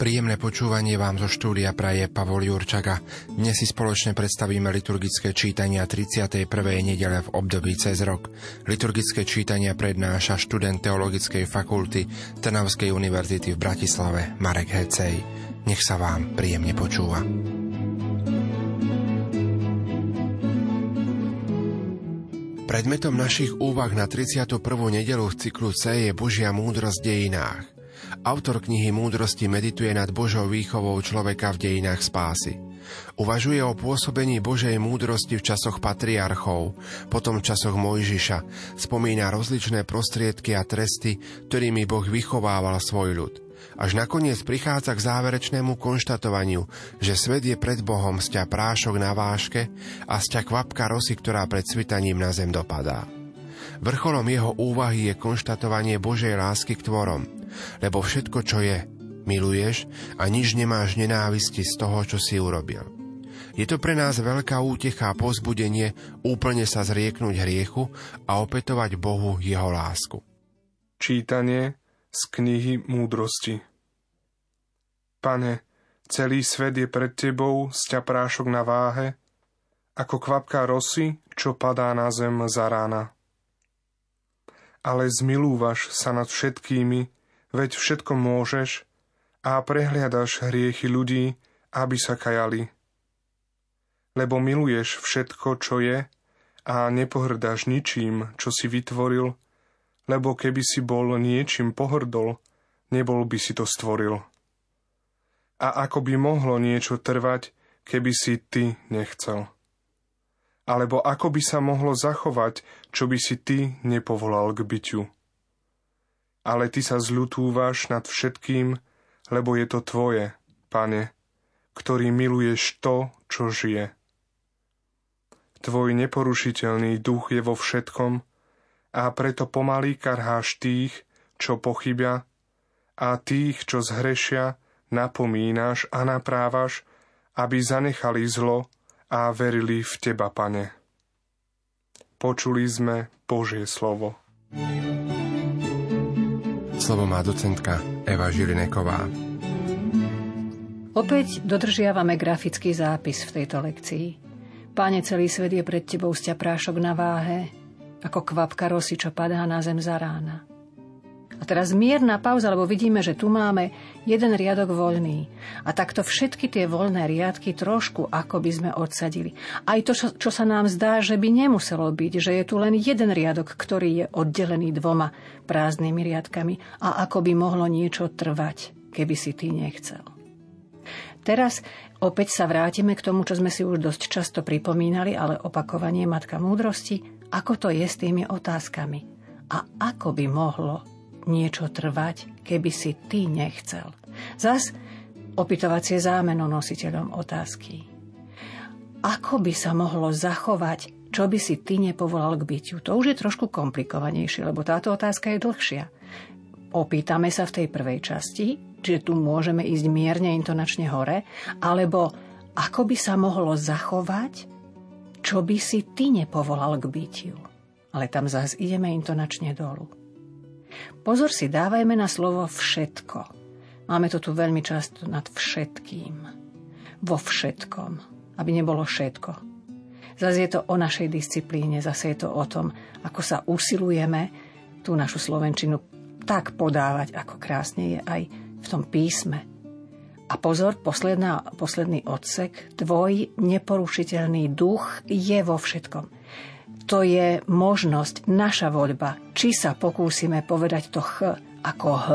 Príjemné počúvanie vám zo štúdia praje Pavol Jurčaga. Dnes si spoločne predstavíme liturgické čítania 31. nedele v období cez rok. Liturgické čítania prednáša študent Teologickej fakulty Trnavskej univerzity v Bratislave Marek Hecej. Nech sa vám príjemne počúva. Predmetom našich úvah na 31. nedelu v cyklu C je Božia múdrosť v dejinách. Autor knihy Múdrosti medituje nad Božou výchovou človeka v dejinách spásy. Uvažuje o pôsobení Božej múdrosti v časoch patriarchov, potom v časoch Mojžiša, spomína rozličné prostriedky a tresty, ktorými Boh vychovával svoj ľud. Až nakoniec prichádza k záverečnému konštatovaniu, že svet je pred Bohom sťa prášok na váške a sťa kvapka rosy, ktorá pred svitaním na zem dopadá. Vrcholom jeho úvahy je konštatovanie Božej lásky k tvorom, lebo všetko, čo je, miluješ a nič nemáš nenávisti z toho, čo si urobil. Je to pre nás veľká útecha a pozbudenie úplne sa zrieknúť hriechu a opetovať Bohu jeho lásku. Čítanie z knihy Múdrosti Pane, celý svet je pred Tebou, sťa prášok na váhe, ako kvapka rosy, čo padá na zem za rána ale zmilúvaš sa nad všetkými, veď všetko môžeš a prehliadaš hriechy ľudí, aby sa kajali. Lebo miluješ všetko, čo je a nepohrdáš ničím, čo si vytvoril, lebo keby si bol niečím pohrdol, nebol by si to stvoril. A ako by mohlo niečo trvať, keby si ty nechcel alebo ako by sa mohlo zachovať, čo by si ty nepovolal k byťu. Ale ty sa zľutúvaš nad všetkým, lebo je to tvoje, pane, ktorý miluješ to, čo žije. Tvoj neporušiteľný duch je vo všetkom a preto pomaly karháš tých, čo pochybia a tých, čo zhrešia, napomínaš a naprávaš, aby zanechali zlo a verili v Teba, Pane. Počuli sme Božie slovo. Slovo má docentka Eva Žilineková. Opäť dodržiavame grafický zápis v tejto lekcii. Páne, celý svet je pred tebou sťa prášok na váhe, ako kvapka rosy, čo padá na zem za rána. A teraz mierna pauza, lebo vidíme, že tu máme jeden riadok voľný. A takto všetky tie voľné riadky trošku ako by sme odsadili. Aj to, čo, sa nám zdá, že by nemuselo byť, že je tu len jeden riadok, ktorý je oddelený dvoma prázdnymi riadkami a ako by mohlo niečo trvať, keby si ty nechcel. Teraz opäť sa vrátime k tomu, čo sme si už dosť často pripomínali, ale opakovanie Matka múdrosti, ako to je s tými otázkami. A ako by mohlo niečo trvať, keby si ty nechcel. Zas opytovacie zámeno nositeľom otázky. Ako by sa mohlo zachovať, čo by si ty nepovolal k bytiu? To už je trošku komplikovanejšie, lebo táto otázka je dlhšia. Opýtame sa v tej prvej časti, čiže tu môžeme ísť mierne intonačne hore, alebo ako by sa mohlo zachovať, čo by si ty nepovolal k bytiu. Ale tam zase ideme intonačne dolu. Pozor si dávajme na slovo všetko. Máme to tu veľmi často nad všetkým. Vo všetkom. Aby nebolo všetko. Zase je to o našej disciplíne, zase je to o tom, ako sa usilujeme tú našu slovenčinu tak podávať, ako krásne je aj v tom písme. A pozor, posledná, posledný odsek, tvoj neporušiteľný duch je vo všetkom to je možnosť, naša voľba, či sa pokúsime povedať to ch ako h,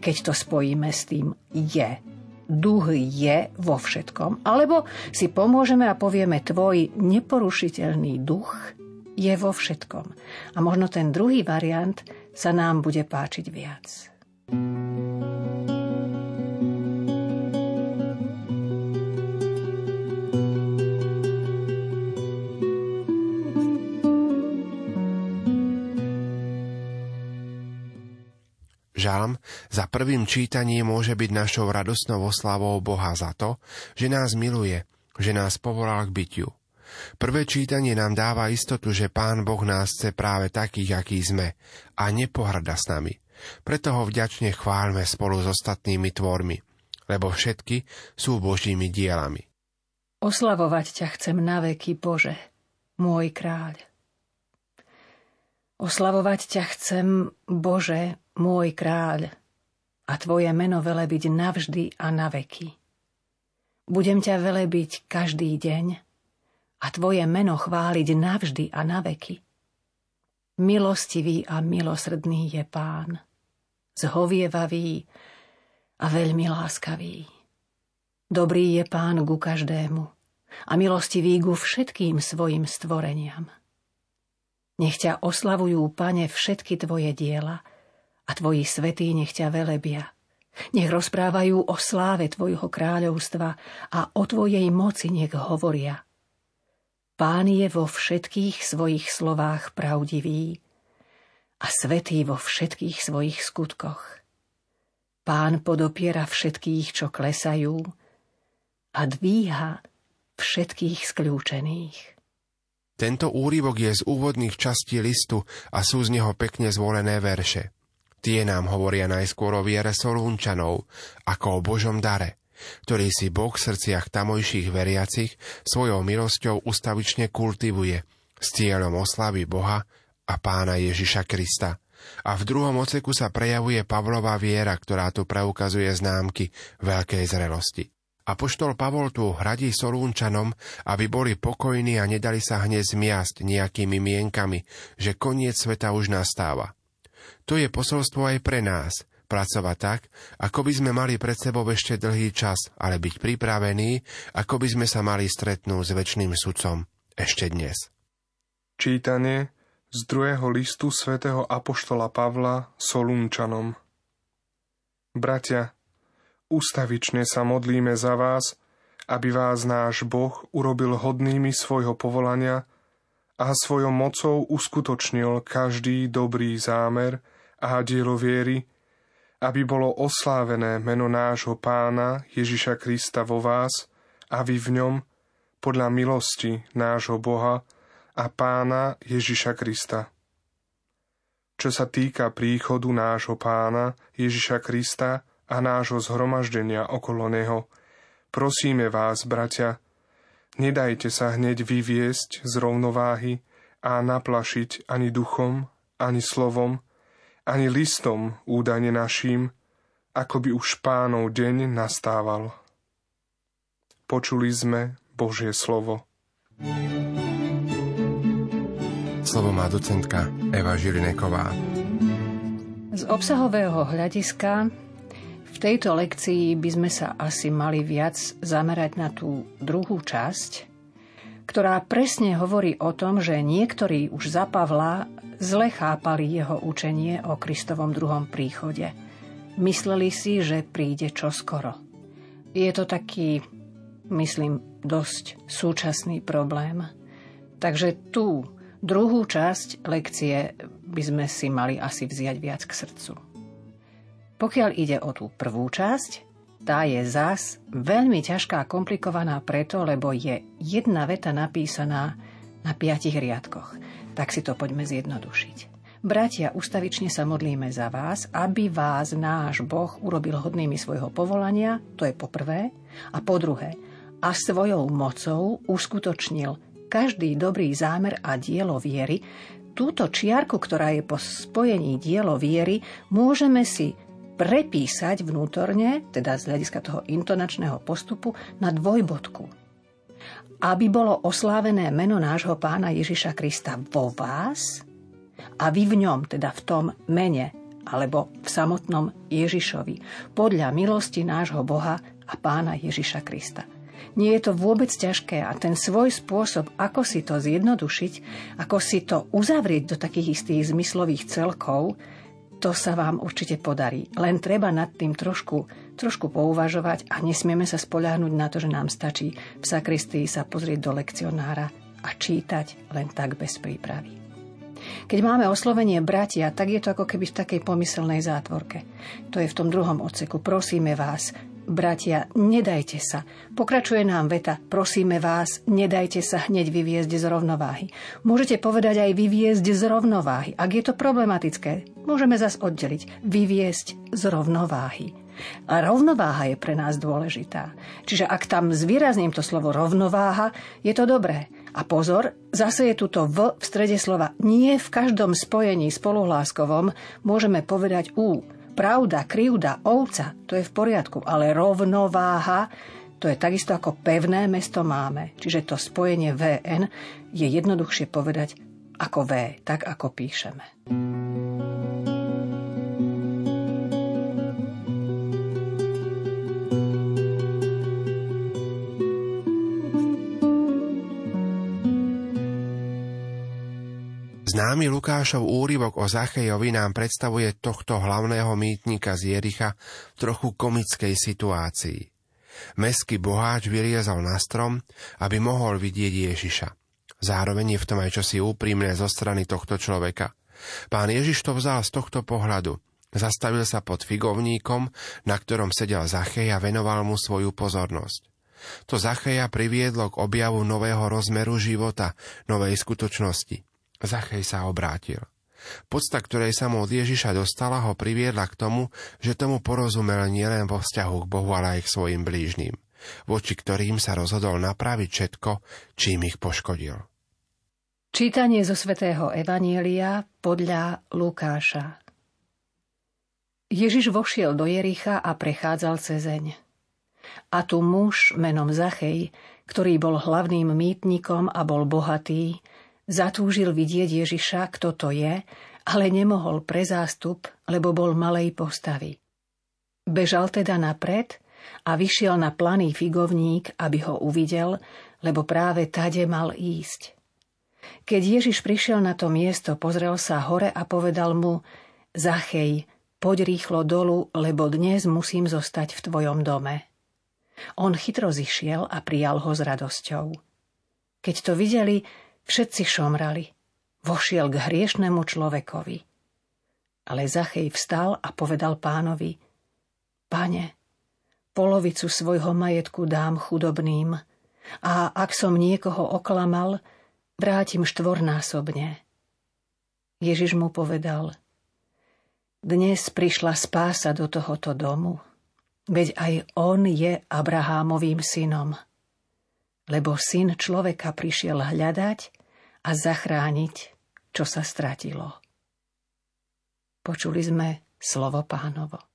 keď to spojíme s tým je. Duch je vo všetkom. Alebo si pomôžeme a povieme, tvoj neporušiteľný duch je vo všetkom. A možno ten druhý variant sa nám bude páčiť viac. thank you Žalm za prvým čítaním môže byť našou radosnou oslavou Boha za to, že nás miluje, že nás povolal k bytiu. Prvé čítanie nám dáva istotu, že Pán Boh nás chce práve takých, akí sme a nepohrada s nami. Preto ho vďačne chválme spolu s ostatnými tvormi, lebo všetky sú Božími dielami. Oslavovať ťa chcem na veky, Bože, môj kráľ. Oslavovať ťa chcem, Bože, môj kráľ, a tvoje meno velebiť navždy a na veky. Budem ťa velebiť každý deň a tvoje meno chváliť navždy a na veky. Milostivý a milosrdný je pán, zhovievavý a veľmi láskavý. Dobrý je pán ku každému a milostivý ku všetkým svojim stvoreniam. Nech ťa oslavujú, pane, všetky tvoje diela a tvoji svetí nech ťa velebia. Nech rozprávajú o sláve tvojho kráľovstva a o tvojej moci nech hovoria. Pán je vo všetkých svojich slovách pravdivý a svetý vo všetkých svojich skutkoch. Pán podopiera všetkých, čo klesajú a dvíha všetkých skľúčených. Tento úryvok je z úvodných častí listu a sú z neho pekne zvolené verše. Tie nám hovoria najskôr o viere Solúnčanov, ako o Božom dare, ktorý si Boh v srdciach tamojších veriacich svojou milosťou ustavične kultivuje s cieľom oslavy Boha a pána Ježiša Krista. A v druhom oceku sa prejavuje Pavlova viera, ktorá tu preukazuje známky veľkej zrelosti. Apoštol Pavol tu hradí Solúnčanom, aby boli pokojní a nedali sa hneď zmiasť nejakými mienkami, že koniec sveta už nastáva. To je posolstvo aj pre nás, pracovať tak, ako by sme mali pred sebou ešte dlhý čas, ale byť pripravení, ako by sme sa mali stretnúť s väčšným sudcom ešte dnes. Čítanie z druhého listu svätého Apoštola Pavla Solúnčanom Bratia, Ústavične sa modlíme za vás, aby vás náš Boh urobil hodnými svojho povolania a svojou mocou uskutočnil každý dobrý zámer a dielo viery, aby bolo oslávené meno nášho pána Ježiša Krista vo vás a vy v ňom podľa milosti nášho Boha a pána Ježiša Krista. Čo sa týka príchodu nášho pána Ježiša Krista, a nášho zhromaždenia okolo Neho. Prosíme vás, bratia, nedajte sa hneď vyviesť z rovnováhy a naplašiť ani duchom, ani slovom, ani listom údajne naším, ako by už pánov deň nastával. Počuli sme Božie slovo. Slovo má docentka Eva Žilineková. Z obsahového hľadiska tejto lekcii by sme sa asi mali viac zamerať na tú druhú časť, ktorá presne hovorí o tom, že niektorí už za Pavla zle chápali jeho učenie o Kristovom druhom príchode. Mysleli si, že príde čoskoro. Je to taký, myslím, dosť súčasný problém. Takže tú druhú časť lekcie by sme si mali asi vziať viac k srdcu. Pokiaľ ide o tú prvú časť, tá je zas veľmi ťažká a komplikovaná preto, lebo je jedna veta napísaná na piatich riadkoch. Tak si to poďme zjednodušiť. Bratia, ustavične sa modlíme za vás, aby vás náš Boh urobil hodnými svojho povolania, to je po prvé, a po druhé, a svojou mocou uskutočnil každý dobrý zámer a dielo viery, túto čiarku, ktorá je po spojení dielo viery, môžeme si prepísať vnútorne, teda z hľadiska toho intonačného postupu, na dvojbodku. Aby bolo oslávené meno nášho pána Ježiša Krista vo vás a vy v ňom, teda v tom mene, alebo v samotnom Ježišovi, podľa milosti nášho Boha a pána Ježiša Krista. Nie je to vôbec ťažké a ten svoj spôsob, ako si to zjednodušiť, ako si to uzavrieť do takých istých zmyslových celkov, to sa vám určite podarí. Len treba nad tým trošku, trošku pouvažovať a nesmieme sa spoľahnúť na to, že nám stačí v sakristii sa pozrieť do lekcionára a čítať len tak bez prípravy. Keď máme oslovenie bratia, tak je to ako keby v takej pomyselnej zátvorke. To je v tom druhom odseku. Prosíme vás, bratia, nedajte sa. Pokračuje nám veta, prosíme vás, nedajte sa hneď vyviezť z rovnováhy. Môžete povedať aj vyviezť z rovnováhy. Ak je to problematické, môžeme zas oddeliť. Vyviezť z rovnováhy. A rovnováha je pre nás dôležitá. Čiže ak tam zvýrazním to slovo rovnováha, je to dobré. A pozor, zase je tuto v v strede slova. Nie v každom spojení spoluhláskovom môžeme povedať U pravda, krivda, ovca, to je v poriadku, ale rovnováha, to je takisto ako pevné mesto máme. Čiže to spojenie VN je jednoduchšie povedať ako V, tak ako píšeme. Známy Lukášov úryvok o Zachejovi nám predstavuje tohto hlavného mýtnika z Jericha v trochu komickej situácii. Meský boháč vyliezol na strom, aby mohol vidieť Ježiša. Zároveň je v tom aj čosi úprimné zo strany tohto človeka. Pán Ježiš to vzal z tohto pohľadu. Zastavil sa pod figovníkom, na ktorom sedel Zachej a venoval mu svoju pozornosť. To Zacheja priviedlo k objavu nového rozmeru života, novej skutočnosti. Zachej sa obrátil. Podsta, ktorej sa mu od Ježiša dostala, ho priviedla k tomu, že tomu porozumel nielen vo vzťahu k Bohu, ale aj k svojim blížnym, voči ktorým sa rozhodol napraviť všetko, čím ich poškodil. Čítanie zo svätého Evanielia podľa Lukáša Ježiš vošiel do Jericha a prechádzal cezeň. A tu muž menom Zachej, ktorý bol hlavným mýtnikom a bol bohatý, Zatúžil vidieť Ježiša, kto to je, ale nemohol pre zástup, lebo bol malej postavy. Bežal teda napred a vyšiel na planý figovník, aby ho uvidel, lebo práve tade mal ísť. Keď Ježiš prišiel na to miesto, pozrel sa hore a povedal mu Zachej, poď rýchlo dolu, lebo dnes musím zostať v tvojom dome. On chytro zišiel a prijal ho s radosťou. Keď to videli, Všetci šomrali. Vošiel k hriešnemu človekovi. Ale Zachej vstal a povedal pánovi, Pane, polovicu svojho majetku dám chudobným a ak som niekoho oklamal, vrátim štvornásobne. Ježiš mu povedal, dnes prišla spása do tohoto domu, veď aj on je Abrahámovým synom lebo syn človeka prišiel hľadať a zachrániť, čo sa stratilo. Počuli sme slovo pánovo.